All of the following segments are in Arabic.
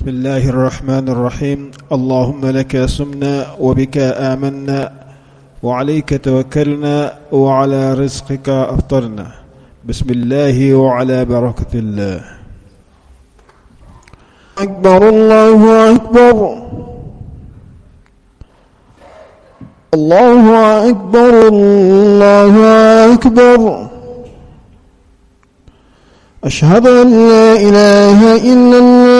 بسم الله الرحمن الرحيم. اللهم لك سمنا وبك آمنا. وعليك توكلنا وعلى رزقك أفطرنا. بسم الله وعلى بركة الله. أكبر الله أكبر. الله أكبر. الله أكبر. أشهد أن لا إله إلا الله.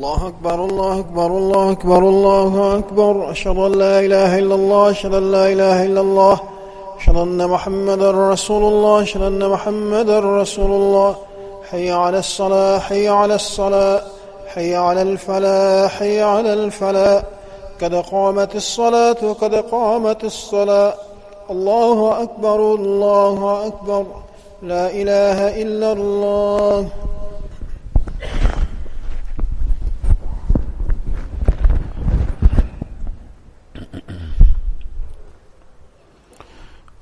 الله أكبر الله أكبر الله أكبر الله أكبر. أشهد أن لا إله إلا الله أشهد أن لا إله إلا الله أشهد أن محمدا رسول الله أشهد أن محمدا رسول الله. حي على الصلاة حي على الصلاة حي على الفلاح حي على الفلاح. قد قامت الصلاة قد قامت الصلاة. الله أكبر الله أكبر. لا إله إلا الله.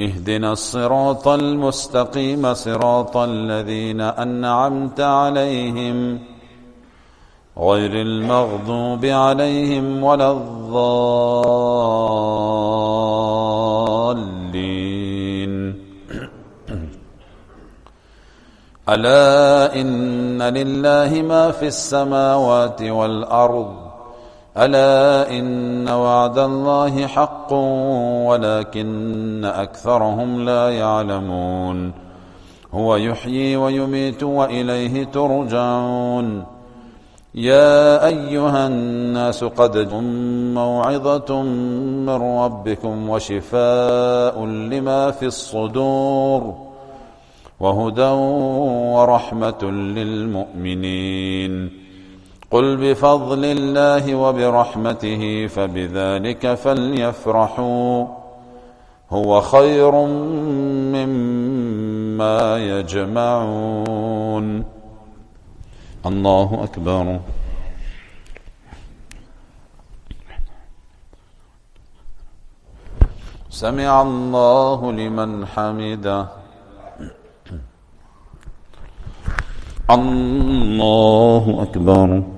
اهدنا الصراط المستقيم صراط الذين أنعمت عليهم غير المغضوب عليهم ولا الضالين. ألا إن لله ما في السماوات والأرض ألا إن وعد الله حق ولكن أكثرهم لا يعلمون. هو يحيي ويميت وإليه ترجعون. يا أيها الناس قد موعظة من ربكم وشفاء لما في الصدور وهدى ورحمة للمؤمنين. قل بفضل الله وبرحمته فبذلك فليفرحوا هو خير مما يجمعون الله اكبر سمع الله لمن حمده الله اكبر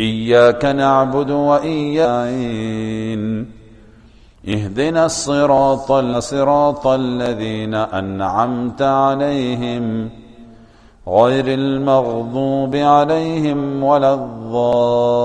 إياك نعبد وإياك اهدنا الصراط الصراط الذين أنعمت عليهم. غير المغضوب عليهم ولا الضالين.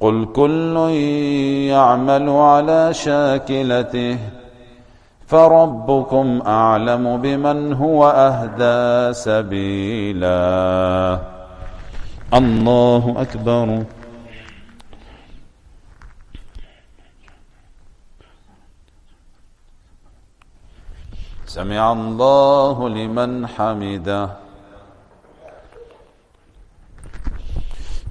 قل كل يعمل على شاكلته فربكم اعلم بمن هو اهدى سبيلا الله اكبر سمع الله لمن حمده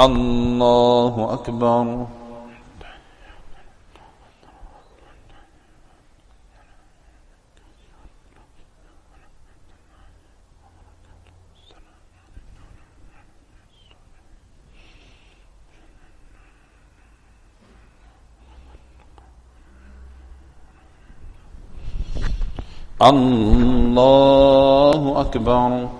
الله أكبر. الله أكبر.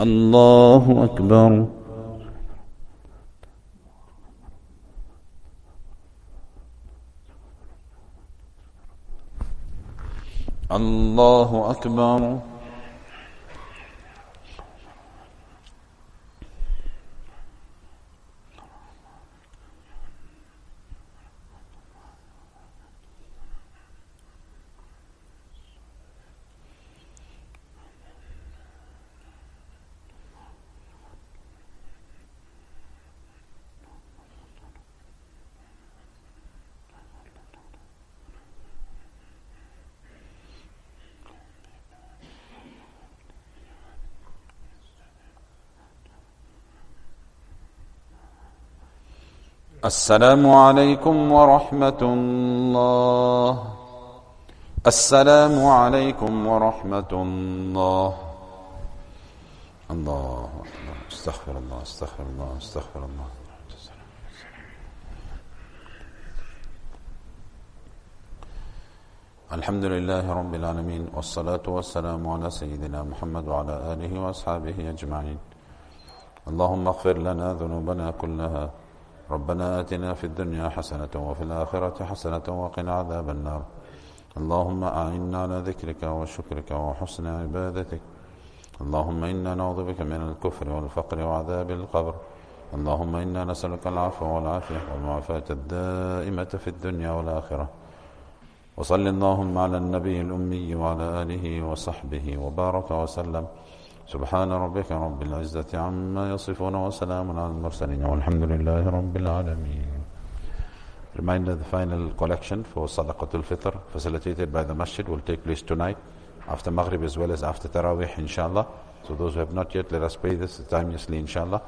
الله أكبر. الله أكبر. السلام عليكم ورحمة الله. السلام عليكم ورحمة الله. الله أكبر. استغفر الله استغفر الله استغفر الله. الحمد لله رب العالمين والصلاة والسلام على سيدنا محمد وعلى آله وأصحابه أجمعين. اللهم اغفر لنا ذنوبنا كلها. ربنا آتنا في الدنيا حسنة وفي الآخرة حسنة وقنا عذاب النار. اللهم أعنا على ذكرك وشكرك وحسن عبادتك. اللهم إنا نعوذ بك من الكفر والفقر وعذاب القبر. اللهم إنا نسألك العفو والعافية والمعافاة الدائمة في الدنيا والآخرة. وصل اللهم على النبي الأمي وعلى آله وصحبه وبارك وسلم. سبحان ربك رب العزة عما يصفون وسلام على المرسلين والحمد لله رب العالمين Reminder the final collection for Sadaqatul Fitr facilitated by the masjid will take place tonight after Maghrib as well as after Taraweeh inshallah. So those who have not yet, let us pay this timelessly inshallah.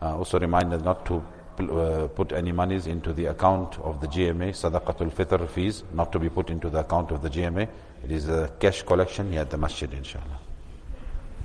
Uh, also reminder not to uh, put any monies into the account of the GMA, Sadaqatul Fitr fees, not to be put into the account of the GMA. It is a cash collection here at the masjid inshallah.